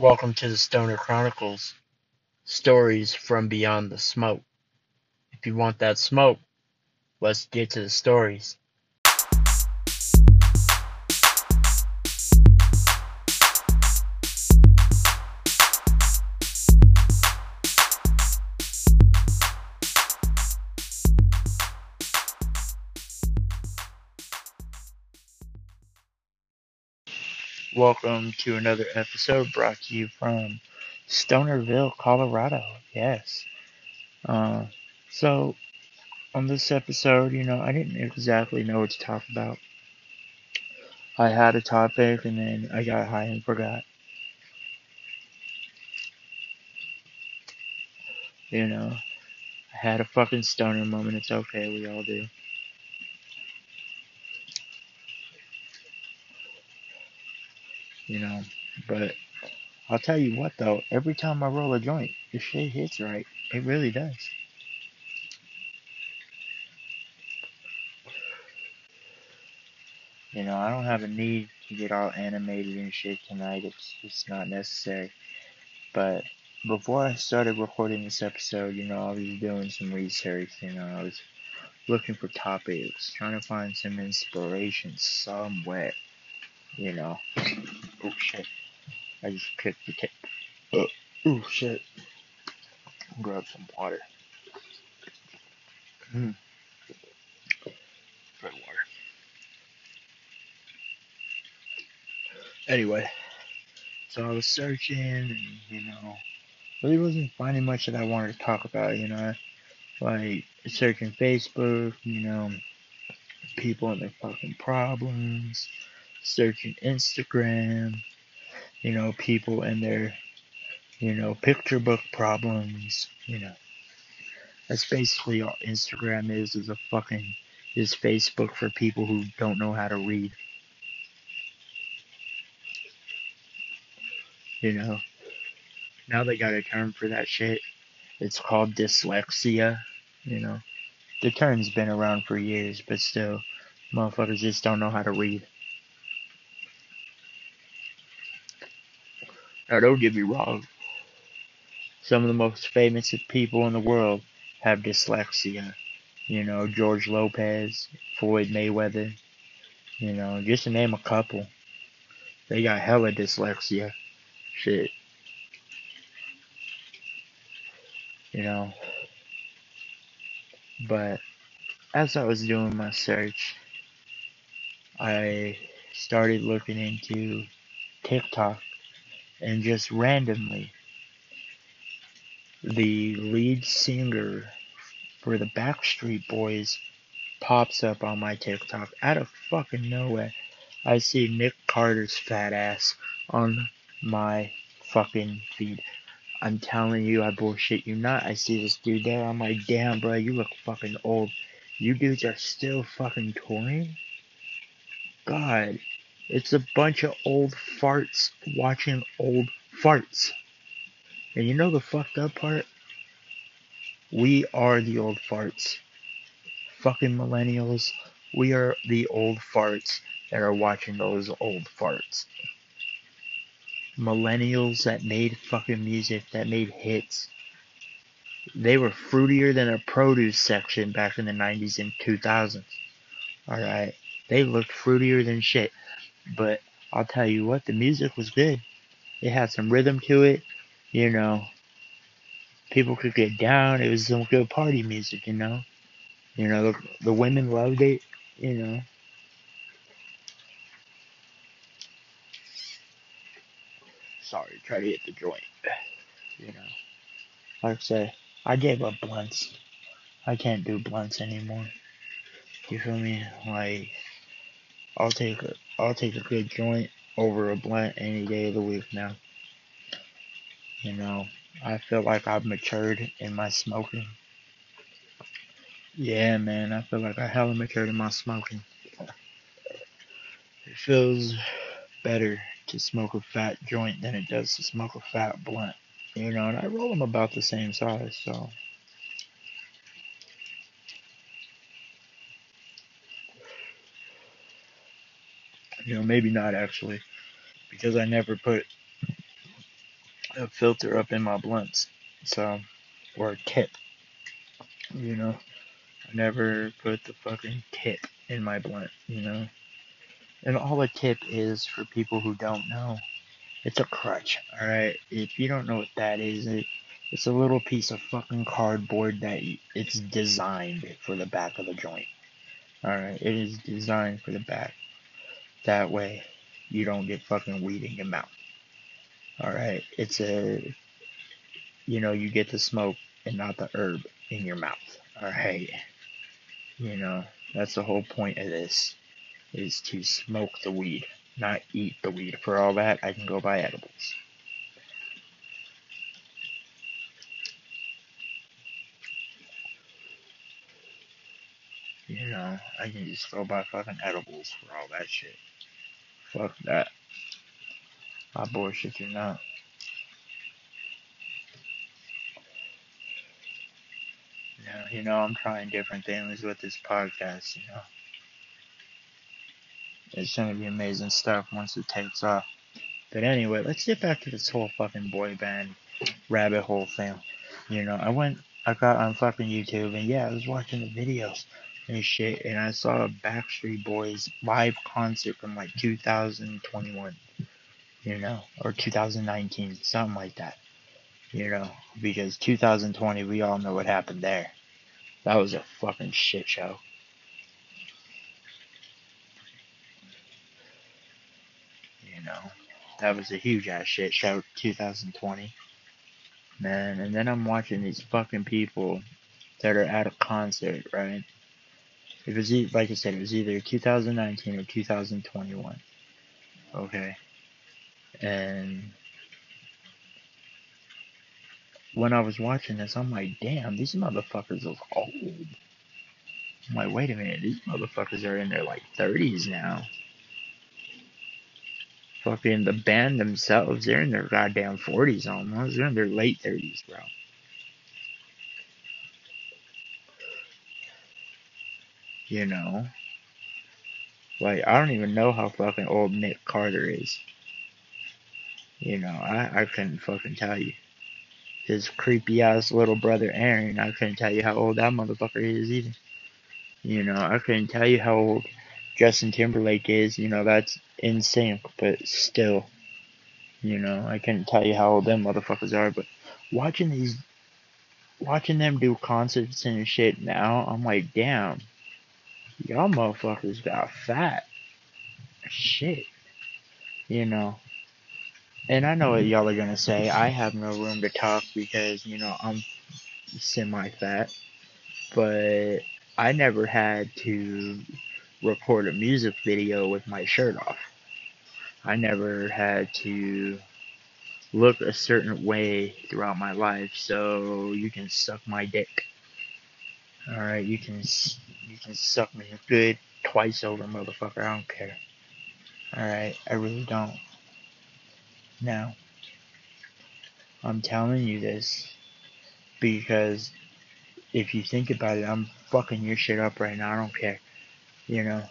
Welcome to the Stoner Chronicles, stories from beyond the smoke. If you want that smoke, let's get to the stories. Welcome to another episode brought to you from Stonerville, Colorado. Yes. Uh, so, on this episode, you know, I didn't exactly know what to talk about. I had a topic and then I got high and forgot. You know, I had a fucking stoner moment. It's okay, we all do. You know. But I'll tell you what though, every time I roll a joint, the shit hits right. It really does. You know, I don't have a need to get all animated and shit tonight. It's it's not necessary. But before I started recording this episode, you know, I was doing some research, you know, I was looking for topics, trying to find some inspiration somewhere, you know. Oh shit. I just kicked the tape. Uh, oh shit. Grab some water. Hmm. Good water. Anyway, so I was searching and, you know, really wasn't finding much that I wanted to talk about, you know. Like, searching Facebook, you know, people and their fucking problems searching Instagram, you know, people and their, you know, picture book problems, you know. That's basically all Instagram is, is a fucking, is Facebook for people who don't know how to read. You know, now they got a term for that shit. It's called dyslexia, you know. The term's been around for years, but still, motherfuckers just don't know how to read. Now, don't get me wrong. Some of the most famous people in the world have dyslexia. You know, George Lopez, Floyd Mayweather. You know, just to name a couple. They got hella dyslexia. Shit. You know. But as I was doing my search, I started looking into TikTok and just randomly the lead singer for the Backstreet Boys pops up on my TikTok out of fucking nowhere. I see Nick Carter's fat ass on my fucking feed. I'm telling you, I bullshit you not. I see this dude there. I'm like, damn, bro, you look fucking old. You dudes are still fucking touring? God, it's a bunch of old farts watching old farts. And you know the fucked up part? We are the old farts. Fucking millennials. We are the old farts that are watching those old farts. Millennials that made fucking music, that made hits. They were fruitier than a produce section back in the 90s and 2000s. Alright? They looked fruitier than shit. But I'll tell you what, the music was good. It had some rhythm to it, you know. People could get down. It was some good party music, you know. You know, the, the women loved it, you know. Sorry, try to hit the joint. You know. Like I said, I gave up blunts. I can't do blunts anymore. You feel me? Like I'll take a I'll take a good joint over a blunt any day of the week now. You know, I feel like I've matured in my smoking. Yeah, man, I feel like I hella matured in my smoking. It feels better to smoke a fat joint than it does to smoke a fat blunt. You know, and I roll them about the same size, so You know, maybe not actually, because I never put a filter up in my blunts. So, or a tip. You know, I never put the fucking tip in my blunt, you know. And all a tip is for people who don't know, it's a crutch, alright? If you don't know what that is, it, it's a little piece of fucking cardboard that it's designed for the back of the joint. Alright, it is designed for the back. That way, you don't get fucking weed in your mouth. Alright, it's a, you know, you get the smoke and not the herb in your mouth. Alright, you know, that's the whole point of this, is to smoke the weed, not eat the weed. For all that, I can go buy edibles. You know, I can just go buy fucking edibles for all that shit. Fuck that. I bullshit you not. Yeah, you know, I'm trying different things with this podcast, you know. It's gonna be amazing stuff once it takes off. But anyway, let's get back to this whole fucking boy band rabbit hole thing. You know, I went, I got on fucking YouTube, and yeah, I was watching the videos and shit, and I saw a Backstreet Boys live concert from like 2021, you know, or 2019, something like that, you know, because 2020, we all know what happened there. That was a fucking shit show. You know, that was a huge ass shit show, 2020. Man, and then I'm watching these fucking people that are at a concert, right? It was like I said, it was either 2019 or 2021. Okay, and when I was watching this, I'm like, damn, these motherfuckers look old. I'm like, wait a minute, these motherfuckers are in their like 30s now. Fucking the band themselves, they're in their goddamn 40s almost. They're in their late 30s, bro. You know? Like, I don't even know how fucking old Nick Carter is. You know, I, I couldn't fucking tell you. His creepy ass little brother Aaron, I couldn't tell you how old that motherfucker is either. You know, I couldn't tell you how old Justin Timberlake is. You know, that's insane, but still. You know, I couldn't tell you how old them motherfuckers are, but watching these, watching them do concerts and shit now, I'm like, damn, y'all motherfuckers got fat. Shit. You know. And I know what y'all are gonna say. I have no room to talk because, you know, I'm semi fat. But I never had to record a music video with my shirt off. I never had to look a certain way throughout my life, so you can suck my dick. Alright, you can you can suck me good twice over, motherfucker. I don't care. Alright, I really don't. Now, I'm telling you this because if you think about it, I'm fucking your shit up right now. I don't care. You know,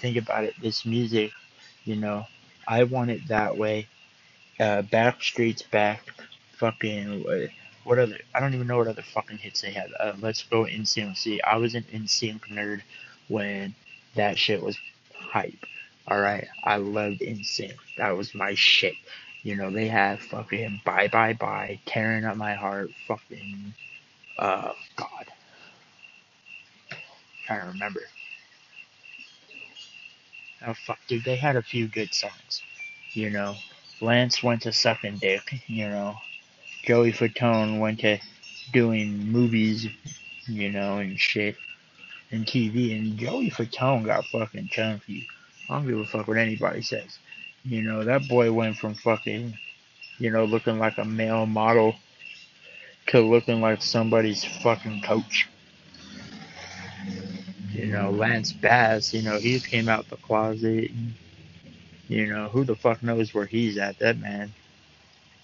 think about it, this music, you know, I want it that way. Uh, Backstreet's back. Fucking, what other? I don't even know what other fucking hits they had. Uh, let's go. See, I was an NSYNC nerd when that shit was hype. Alright, I loved NSYNC. That was my shit. You know, they had fucking Bye Bye Bye, tearing up my heart, fucking, uh, God. I'm trying to remember. Oh fuck, dude, they had a few good songs. You know, Lance went to sucking dick, you know. Joey Fatone went to doing movies, you know, and shit, and TV, and Joey Fatone got fucking chunky. I don't give a fuck what anybody says. You know, that boy went from fucking, you know, looking like a male model to looking like somebody's fucking coach. You know, Lance Bass, you know, he came out the closet. And, you know, who the fuck knows where he's at? That man,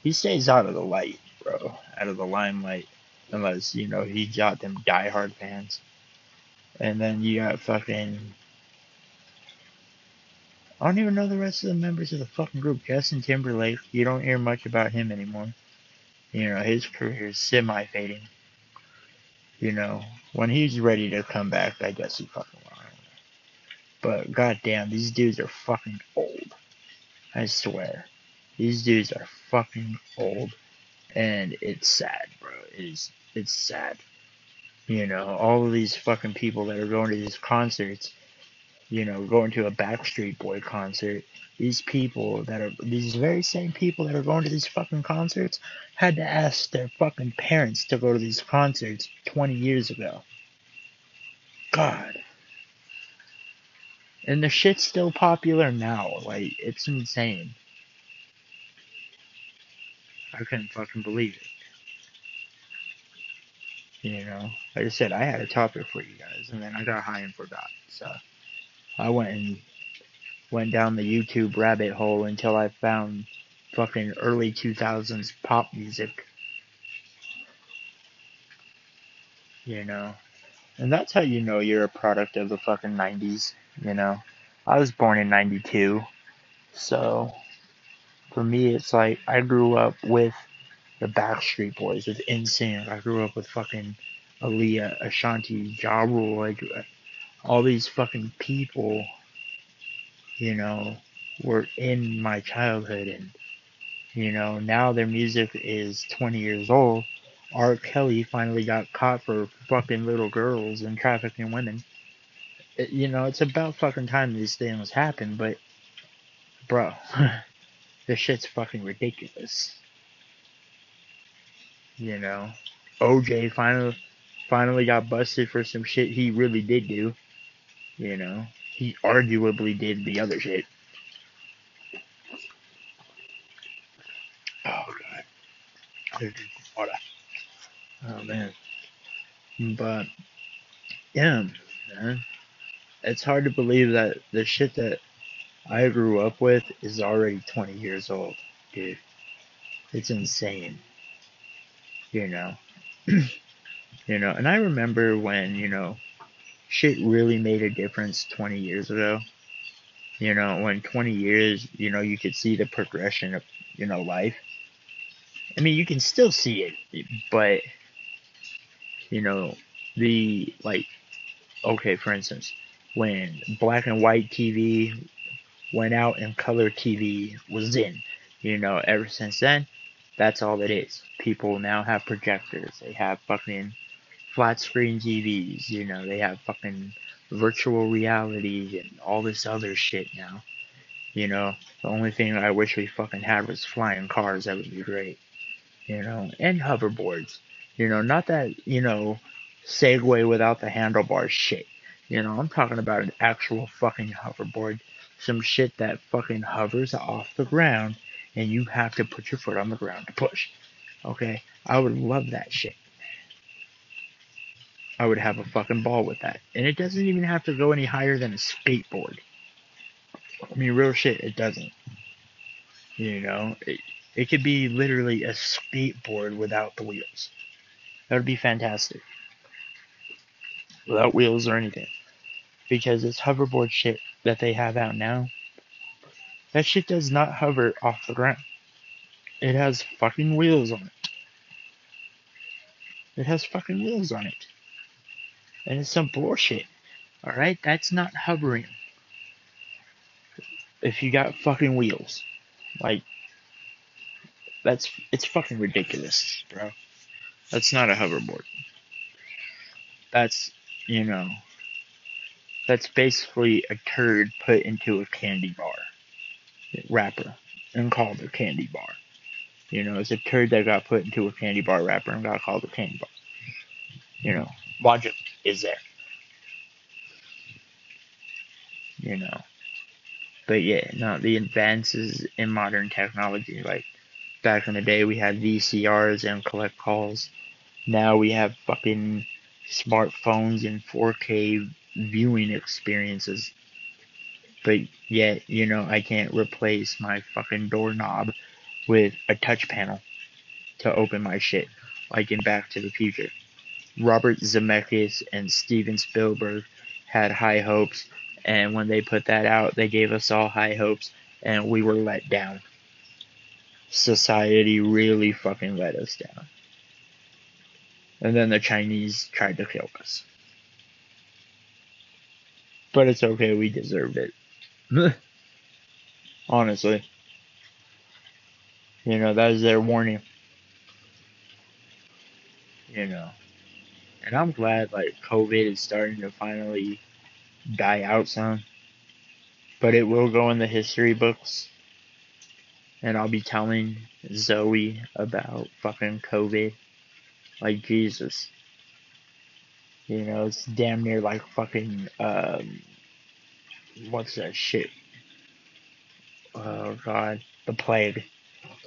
he stays out of the light bro, out of the limelight, unless you know he got them diehard fans. And then you got fucking I don't even know the rest of the members of the fucking group. Justin Timberlake, you don't hear much about him anymore. You know, his career is semi fading. You know, when he's ready to come back, I guess he fucking will. But goddamn, these dudes are fucking old. I swear. These dudes are fucking old. And it's sad, bro. It's it's sad. You know, all of these fucking people that are going to these concerts, you know, going to a Backstreet Boy concert, these people that are these very same people that are going to these fucking concerts had to ask their fucking parents to go to these concerts 20 years ago. God. And the shit's still popular now. Like, it's insane. I couldn't fucking believe it. You know, like I said, I had a topic for you guys, and then I got high and forgot. So I went and went down the YouTube rabbit hole until I found fucking early 2000s pop music. You know, and that's how you know you're a product of the fucking 90s. You know, I was born in 92, so for me, it's like I grew up with the Backstreet Boys, with NSYNC. I grew up with fucking Aaliyah, Ashanti, Ja Rule, like uh, all these fucking people, you know, were in my childhood, and you know now their music is 20 years old. R. Kelly finally got caught for fucking little girls and trafficking women it, you know, it's about fucking time these things happen, but, bro, this shit's fucking ridiculous. You know, OJ finally finally got busted for some shit he really did do. You know, he arguably did the other shit. Oh god. Oh man. But yeah, man it's hard to believe that the shit that I grew up with is already 20 years old, dude. It's insane. You know. you know, and I remember when, you know, shit really made a difference 20 years ago. You know, when 20 years, you know, you could see the progression of, you know, life. I mean, you can still see it, but, you know, the, like, okay, for instance, when black and white TV went out and color TV was in. You know, ever since then, that's all it is. People now have projectors. They have fucking flat screen TVs. You know, they have fucking virtual reality and all this other shit now. You know, the only thing I wish we fucking had was flying cars. That would be great. You know, and hoverboards. You know, not that, you know, Segway without the handlebars shit. You know, I'm talking about an actual fucking hoverboard. Some shit that fucking hovers off the ground and you have to put your foot on the ground to push. Okay? I would love that shit. I would have a fucking ball with that. And it doesn't even have to go any higher than a skateboard. I mean, real shit, it doesn't. You know, it, it could be literally a skateboard without the wheels. That would be fantastic without wheels or anything. Because this hoverboard shit that they have out now, that shit does not hover off the ground. It has fucking wheels on it. It has fucking wheels on it. And it's some bullshit. Alright? That's not hovering. If you got fucking wheels. Like, that's, it's fucking ridiculous, bro. That's not a hoverboard. That's you know, that's basically a turd put into a candy bar wrapper and called a candy bar. You know, it's a turd that got put into a candy bar wrapper and got called a candy bar. You know, logic is there. You know. But yeah, no, the advances in modern technology, like back in the day we had VCRs and collect calls. Now we have fucking smartphones and 4K viewing experiences. But yet, you know, I can't replace my fucking doorknob with a touch panel to open my shit, like in Back to the Future. Robert Zemeckis and Steven Spielberg had high hopes, And when they put that out, they gave us all high hopes, and we were let down. Society really fucking let us down. And then the Chinese tried to kill us. But it's okay, we deserved it. Honestly. You know, that is their warning. You know. And I'm glad like COVID is starting to finally die out some. But it will go in the history books. And I'll be telling Zoe about fucking COVID. Like Jesus. You know, it's damn near like fucking um what's that shit? Oh god, the plague.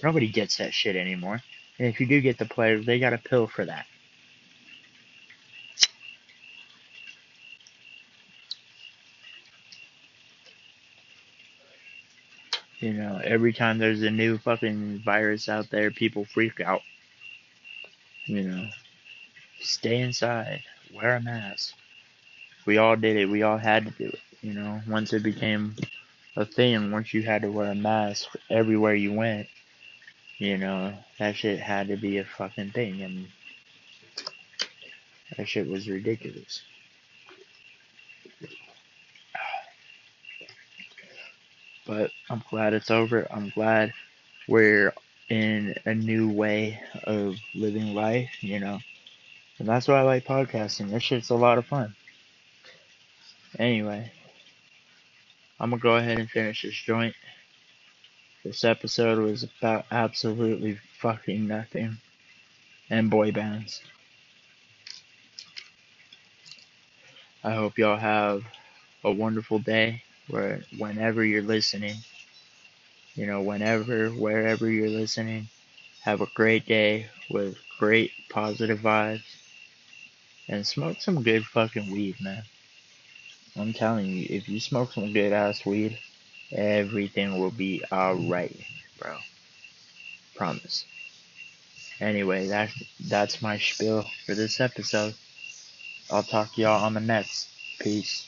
Nobody gets that shit anymore. And if you do get the plague, they got a pill for that. You know, every time there's a new fucking virus out there, people freak out. You know, stay inside, wear a mask. We all did it. We all had to do it. You know, once it became a thing, once you had to wear a mask everywhere you went, you know, that shit had to be a fucking thing. And that shit was ridiculous. But I'm glad it's over. I'm glad we're in a new way of living life, you know. And that's why I like podcasting. This shit's a lot of fun. Anyway, I'm gonna go ahead and finish this joint. This episode was about absolutely fucking nothing. And boy bands. I hope y'all have a wonderful day where whenever you're listening. You know, whenever, wherever you're listening. Have a great day with great positive vibes. And smoke some good fucking weed, man. I'm telling you, if you smoke some good ass weed, everything will be alright, bro. Promise. Anyway, that's that's my spiel for this episode. I'll talk to y'all on the next. Peace.